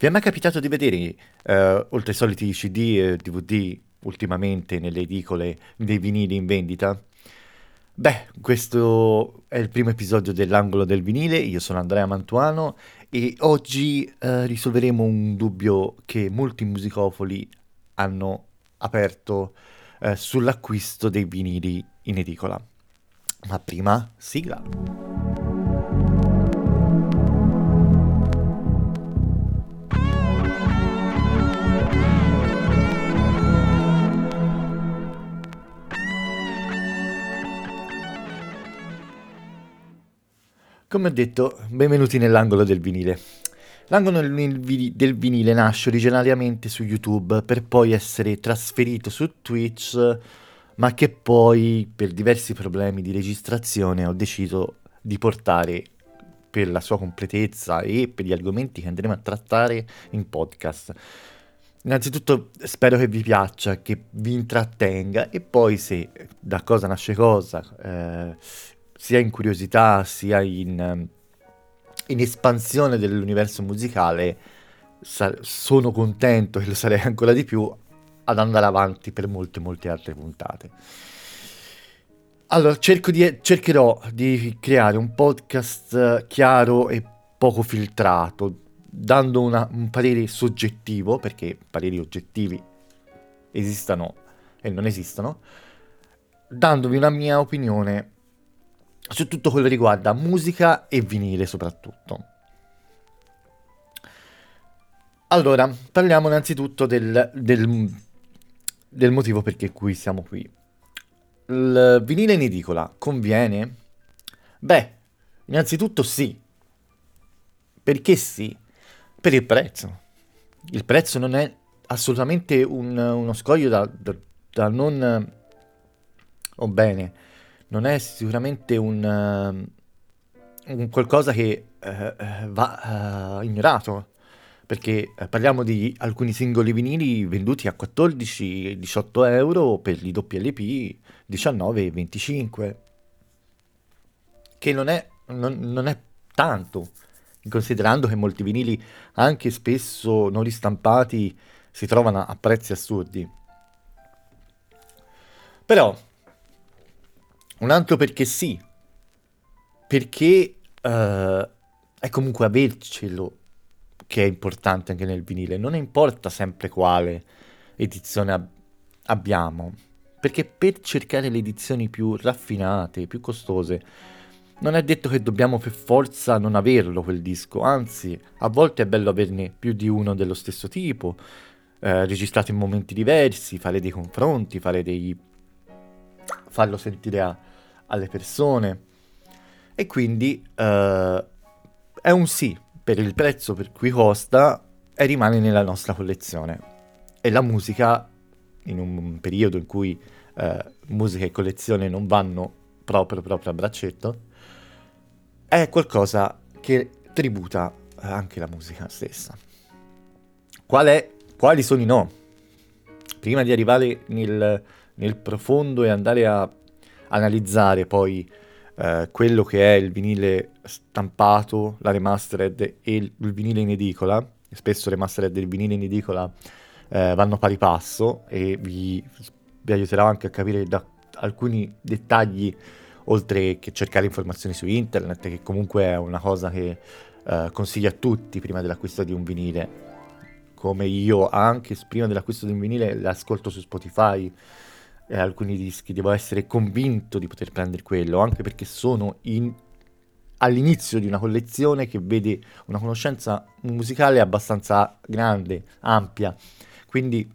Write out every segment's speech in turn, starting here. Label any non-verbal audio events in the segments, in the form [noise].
Vi è mai capitato di vedere, eh, oltre ai soliti CD e DVD, ultimamente nelle edicole dei vinili in vendita? Beh, questo è il primo episodio dell'angolo del vinile, io sono Andrea Mantuano e oggi eh, risolveremo un dubbio che molti musicofoli hanno aperto eh, sull'acquisto dei vinili in edicola. Ma prima, sigla. Come ho detto, benvenuti nell'angolo del vinile. L'angolo del vinile nasce originariamente su YouTube per poi essere trasferito su Twitch, ma che poi per diversi problemi di registrazione ho deciso di portare per la sua completezza e per gli argomenti che andremo a trattare in podcast. Innanzitutto spero che vi piaccia, che vi intrattenga e poi se da cosa nasce cosa, eh, sia in curiosità sia in, ehm, in espansione dell'universo musicale, sa- sono contento e lo sarei ancora di più ad andare avanti per molte molte altre puntate. Allora, di, cercherò di creare un podcast chiaro e poco filtrato, dando una, un parere soggettivo, perché pareri oggettivi esistano e non esistono, dandovi una mia opinione su tutto quello che riguarda musica e vinile soprattutto. Allora, parliamo innanzitutto del, del, del motivo perché qui siamo qui. Il vinile in edicola conviene? Beh, innanzitutto sì. Perché sì? Per il prezzo. Il prezzo non è assolutamente un, uno scoglio da, da, da non... O oh bene, non è sicuramente un, uh, un qualcosa che uh, va uh, ignorato, perché parliamo di alcuni singoli vinili venduti a 14-18 euro per i WLP 19-25, che non è, non, non è tanto, considerando che molti vinili, anche spesso non ristampati, si trovano a prezzi assurdi. Però un altro perché sì. Perché uh, è comunque avercelo che è importante anche nel vinile. Non importa sempre quale edizione ab- abbiamo. Perché per cercare le edizioni più raffinate, più costose, non è detto che dobbiamo per forza non averlo quel disco, anzi, a volte è bello averne più di uno dello stesso tipo, eh, registrato in momenti diversi, fare dei confronti, fare dei... farlo sentire a, alle persone. E quindi eh, è un sì per il prezzo per cui costa e rimane nella nostra collezione. E la musica, in un periodo in cui eh, musica e collezione non vanno proprio, proprio a braccetto, è qualcosa che tributa anche la musica stessa. Qual è, quali sono i no? Prima di arrivare nel, nel profondo e andare a analizzare poi eh, quello che è il vinile stampato, la remastered e il, il vinile in edicola, spesso remastered e il vinile in edicola eh, vanno pari passo e vi, vi aiuterà anche a capire da alcuni dettagli oltre che cercare informazioni su internet, che comunque è una cosa che eh, consiglio a tutti prima dell'acquisto di un vinile. Come io anche prima dell'acquisto di un vinile l'ascolto su Spotify, eh, alcuni dischi, devo essere convinto di poter prendere quello, anche perché sono in, all'inizio di una collezione che vede una conoscenza musicale abbastanza grande, ampia, quindi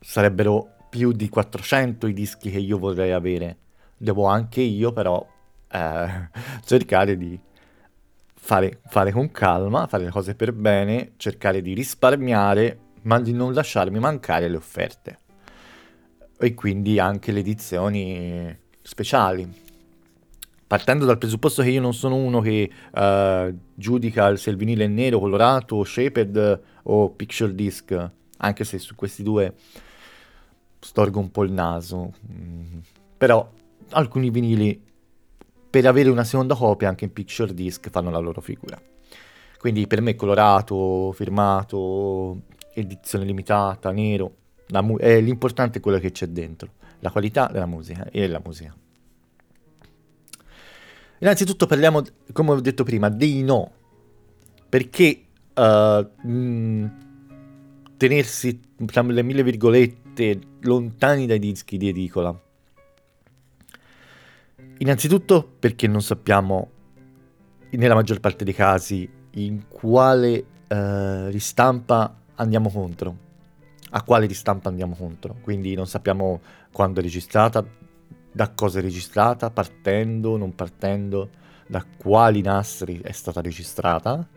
sarebbero più di 400 i dischi che io vorrei avere. Devo anche io però eh, [laughs] cercare di fare, fare con calma, fare le cose per bene, cercare di risparmiare, ma di non lasciarmi mancare le offerte e quindi anche le edizioni speciali. Partendo dal presupposto che io non sono uno che uh, giudica se il vinile è nero, colorato, shaped o picture disc, anche se su questi due storgo un po' il naso. Mm. Però alcuni vinili, per avere una seconda copia anche in picture disc, fanno la loro figura. Quindi per me colorato, firmato, edizione limitata, nero, mu- è l'importante è quello che c'è dentro, la qualità della musica e la musica. Innanzitutto parliamo, come ho detto prima, dei no. Perché uh, mh, tenersi, tra le mille virgolette, lontani dai dischi di edicola? Innanzitutto perché non sappiamo, nella maggior parte dei casi, in quale uh, ristampa andiamo contro. A quale ristampa andiamo contro. Quindi non sappiamo quando è registrata, da cosa è registrata, partendo, non partendo, da quali nastri è stata registrata.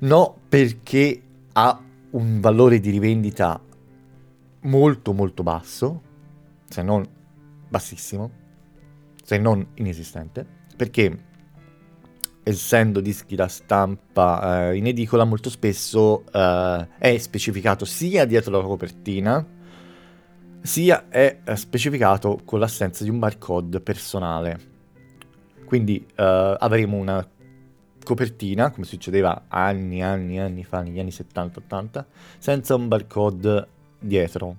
No, perché ha un valore di rivendita molto molto basso, se non bassissimo, se non inesistente, perché essendo dischi da stampa eh, in edicola molto spesso eh, è specificato sia dietro la copertina sia è eh, specificato con l'assenza di un barcode personale. Quindi eh, avremo una copertina, come succedeva anni, anni, anni fa, negli anni 70-80, senza un barcode dietro,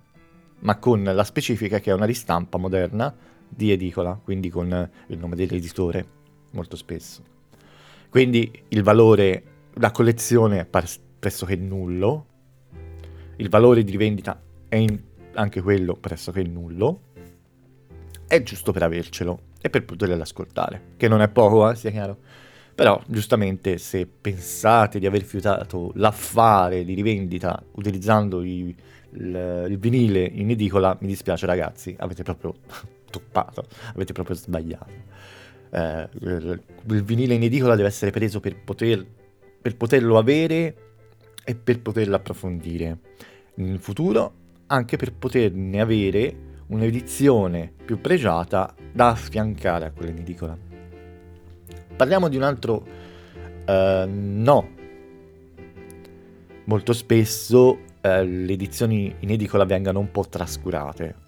ma con la specifica che è una ristampa moderna di edicola, quindi con il nome dell'editore, molto spesso. Quindi il valore, la collezione è pressoché nullo, il valore di vendita è in anche quello pressoché nullo, è giusto per avercelo e per poterlo ascoltare, che non è poco, eh, sia chiaro. Però, giustamente, se pensate di aver fiutato l'affare di rivendita utilizzando i, il, il, vinile in edicola, mi dispiace ragazzi, avete proprio [laughs] toppato, avete proprio sbagliato. Eh, il, il, vinile in edicola deve essere preso per, poter, per poterlo avere e per poterlo approfondire. In futuro anche per poterne avere un'edizione più pregiata da affiancare a quella in edicola. Parliamo di un altro uh, no. Molto spesso uh, le edizioni in edicola vengono un po' trascurate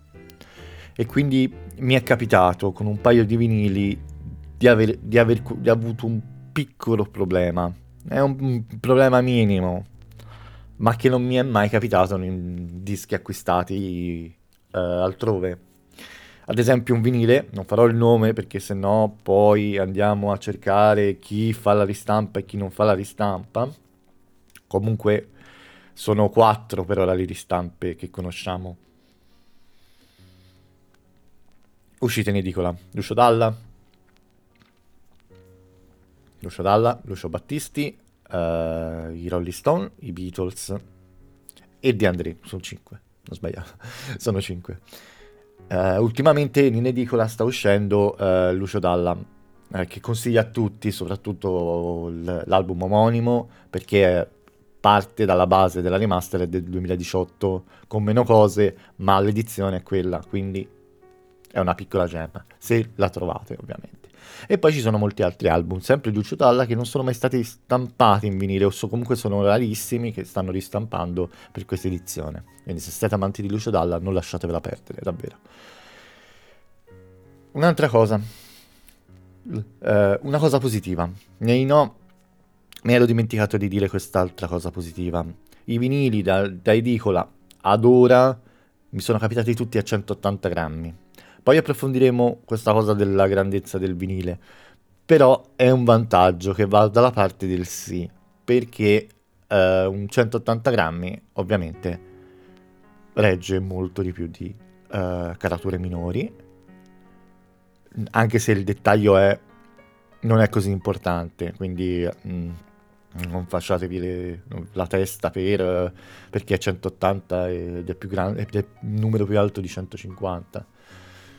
e quindi mi è capitato con un paio di vinili di aver, di aver di avuto un piccolo problema. È un, problema minimo, ma che non mi è mai capitato in dischi acquistati uh, altrove. Ad esempio un vinile, non farò il nome perché sennò poi andiamo a cercare chi fa la ristampa e chi non fa la ristampa. Comunque sono quattro per ora le ristampe che conosciamo. Uscite in edicola. Lucio Dalla, Lucio Dalla, Lucio Battisti, uh, i Rolling Stone, i Beatles e De André, sono 5, non sbagliato, [laughs] sono 5. Uh, eh, ultimamente in edicola sta uscendo uh, Lucio Dalla, uh, che consiglia a tutti, soprattutto l'album omonimo, perché parte dalla base della remaster del 2018 con meno cose, ma l'edizione è quella, quindi è una piccola gemma, se la trovate ovviamente. E poi ci sono molti altri album, sempre di Lucio Dalla, che non sono mai stati stampati in vinile, o so, comunque sono rarissimi, che stanno ristampando per questa edizione. Quindi se siete amanti di Lucio Dalla non lasciatevela perdere, davvero. Un'altra cosa, eh, una cosa positiva. Nei no, mi ero dimenticato di dire quest'altra cosa positiva. I vinili da, da edicola ad ora mi sono capitati tutti a 180 grammi poi approfondiremo questa cosa della grandezza del vinile. Però è un vantaggio che va dalla parte del sì, perché eh, un 180 grammi ovviamente regge molto di più di eh, carature minori, anche se il dettaglio è, non è così importante, quindi mh, mm, non facciatevi le, la testa per, perché è 180 ed è, più grande, è il numero più alto di 150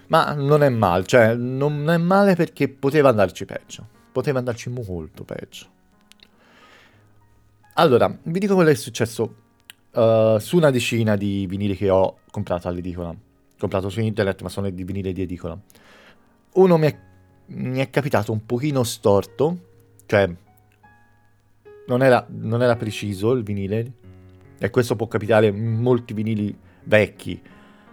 ma non è male, cioè non è male perché poteva andarci peggio. Poteva andarci molto peggio. Allora, vi dico quello che è successo uh, su una decina di vinili che ho comprato all'edicola. Comprato su internet, ma sono di vinili di edicola. Uno mi è, mi è capitato un pochino storto, cioè non era, non era preciso il vinile. E questo può capitare in molti vinili vecchi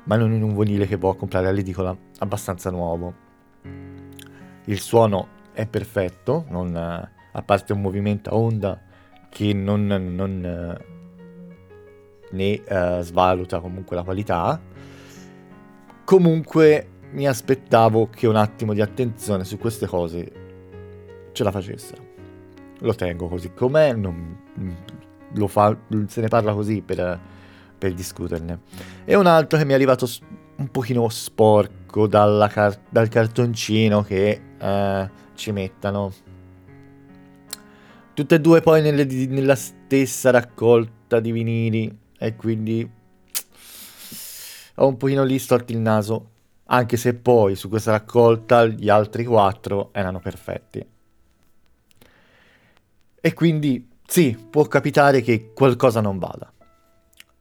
ma non in un vinile che può comprare all'edicola abbastanza nuovo. Il suono è perfetto, non, a parte un movimento a onda che non, non ne uh, svaluta comunque la qualità. Comunque mi aspettavo che un attimo di attenzione su queste cose ce la facessero. Lo tengo così com'è, non, fa, se ne parla così per, per discuterne. E un altro che mi è arrivato un pochino sporco car- dal cartoncino che eh, ci mettano. Tutte e due poi nelle, nella stessa raccolta di vinili e quindi ho un pochino lì storto il naso, anche se poi su questa raccolta gli altri quattro erano perfetti. E quindi sì, può capitare che qualcosa non vada.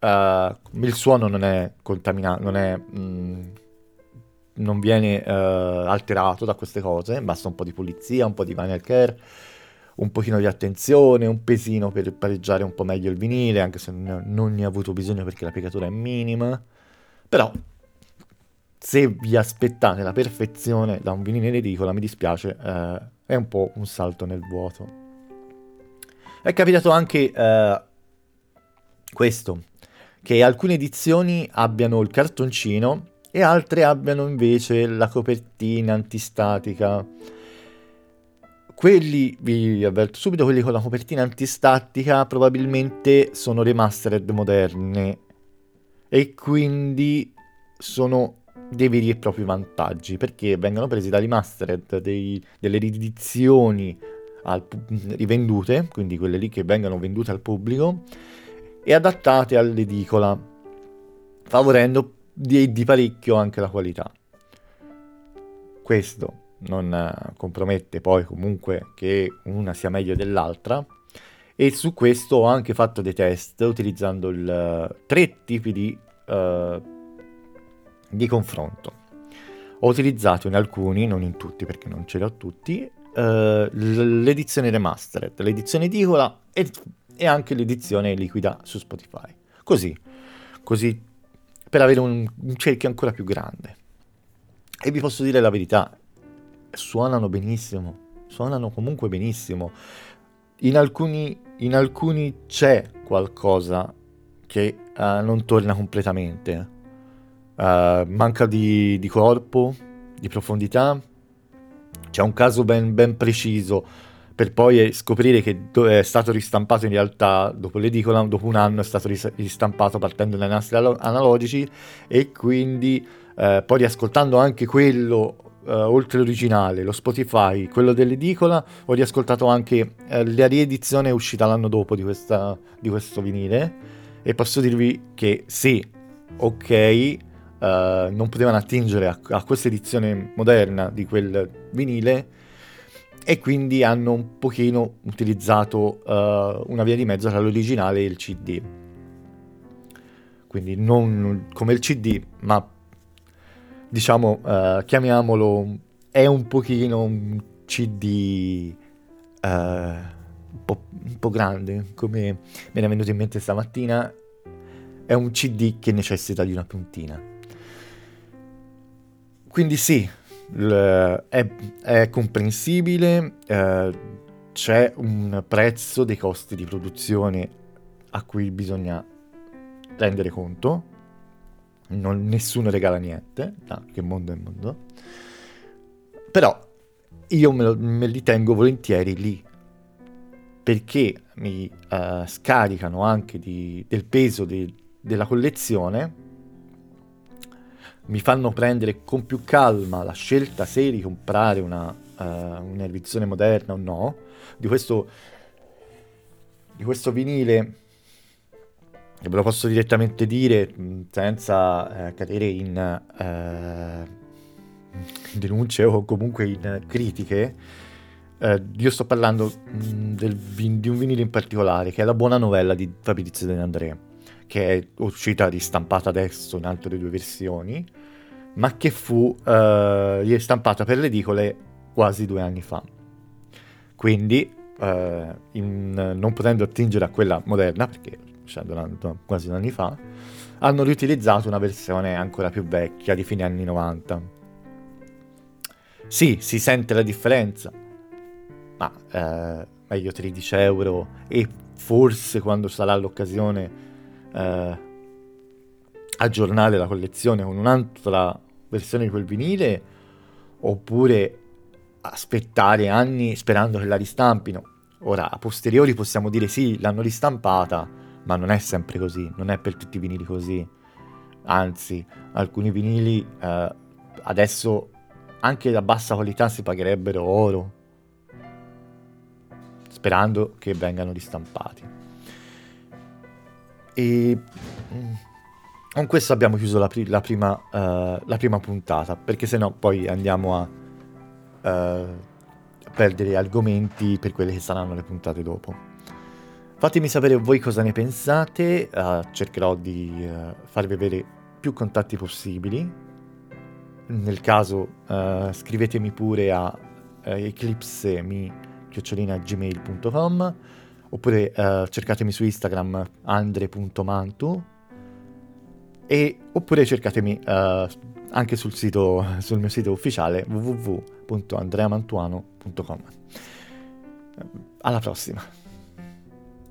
Uh, il suono non è contaminato, non è... Mm, non viene uh, alterato da queste cose, basta un po' di pulizia, un po' di vinyl care, un pochino di attenzione, un pesino per pareggiare un po' meglio il vinile, anche se non ne ho avuto bisogno perché la piegatura è minima. Però, se vi aspettate la perfezione da un vinile edicola, mi dispiace, uh, è un po' un salto nel vuoto. È capitato anche uh, questo, che alcune edizioni abbiano il cartoncino e altre abbiano invece la copertina antistatica. Quelli, vi avverto subito, quelli con la copertina antistatica probabilmente sono remastered moderne e quindi sono dei veri e propri vantaggi perché vengono presi da remastered dei, delle riedizioni al, rivendute, quindi quelle lì che vengono vendute al pubblico, e adattate all'edicola, favorendo di, di parecchio anche la qualità. Questo non eh, compromette poi comunque che una sia meglio dell'altra e su questo ho anche fatto dei test utilizzando il, tre tipi di, uh, di confronto. Ho utilizzato in alcuni, non in tutti perché non ce li ho tutti, uh, l'edizione remastered, l'edizione edicola e, e, anche l'edizione liquida su Spotify. Così, così per avere un, un cerchio ancora più grande. E vi posso dire la verità, suonano benissimo, suonano comunque benissimo. In alcuni, in alcuni c'è qualcosa che uh, non torna completamente. Uh, manca di, di corpo, di profondità, c'è un caso ben, ben preciso per poi scoprire che è stato ristampato in realtà dopo l'edicola, dopo un anno è stato ristampato partendo dai nastri analogici e quindi eh, poi riascoltando anche quello eh, oltre l'originale, lo Spotify, quello dell'edicola, ho riascoltato anche eh, la riedizione uscita l'anno dopo di, questa, di questo vinile e posso dirvi che sì, ok, uh, non potevano attingere a, a questa edizione moderna di quel vinile e quindi hanno un pochino utilizzato uh, una via di mezzo tra l'originale e il CD. Quindi non come il CD, ma diciamo, uh, chiamiamolo, è un pochino un CD uh, un, po', un po' grande, come mi è venuto in mente stamattina, è un CD che necessita di una puntina. Quindi sì, è, è, comprensibile, eh, c'è un prezzo dei costi di produzione a cui bisogna rendere conto, non, nessuno regala niente, no, che mondo è mondo, però io me, lo, me li tengo volentieri lì, perché mi uh, scaricano anche di, del peso di, della collezione mi fanno prendere con più calma la scelta se ricomprare una, uh, un'edizione moderna o no, di questo, di questo vinile, ve lo posso direttamente dire senza uh, cadere in uh, denunce o comunque in critiche, io sto parlando mh, del, di un vinile in particolare, che è la buona novella di Fabrizio De Andrea che è uscita ristampata adesso in altre due versioni, ma che fu uh, ristampata per le edicole quasi due anni fa. Quindi, uh, in, non potendo attingere a quella moderna, perché cioè, durante quasi due anni fa, hanno riutilizzato una versione ancora più vecchia di fine anni 90. Sì, si sente la differenza, ma uh, meglio 13 euro e forse quando sarà l'occasione eh, aggiornare la collezione con un'altra versione di quel vinile oppure aspettare anni sperando che la ristampino. Ora, a posteriori possiamo dire sì, l'hanno ristampata, ma non è sempre così, non è per tutti i vinili così. Anzi, alcuni vinili eh, adesso anche da bassa qualità si pagherebbero oro, sperando che vengano ristampati. E mm, con questo abbiamo chiuso la, pri- la, prima, uh, la prima, puntata, perché sennò poi andiamo a uh, perdere argomenti per quelle che saranno le puntate dopo. Fatemi sapere voi cosa ne pensate, uh, cercherò di farvi avere più contatti possibili. Nel caso scrivetemi pure a eclipsemi.gmail.com oppure cercatemi su Instagram andre.mantu e, oppure cercatemi uh, anche sul, sito, sul mio sito ufficiale www.andreamantuano.com. Alla prossima!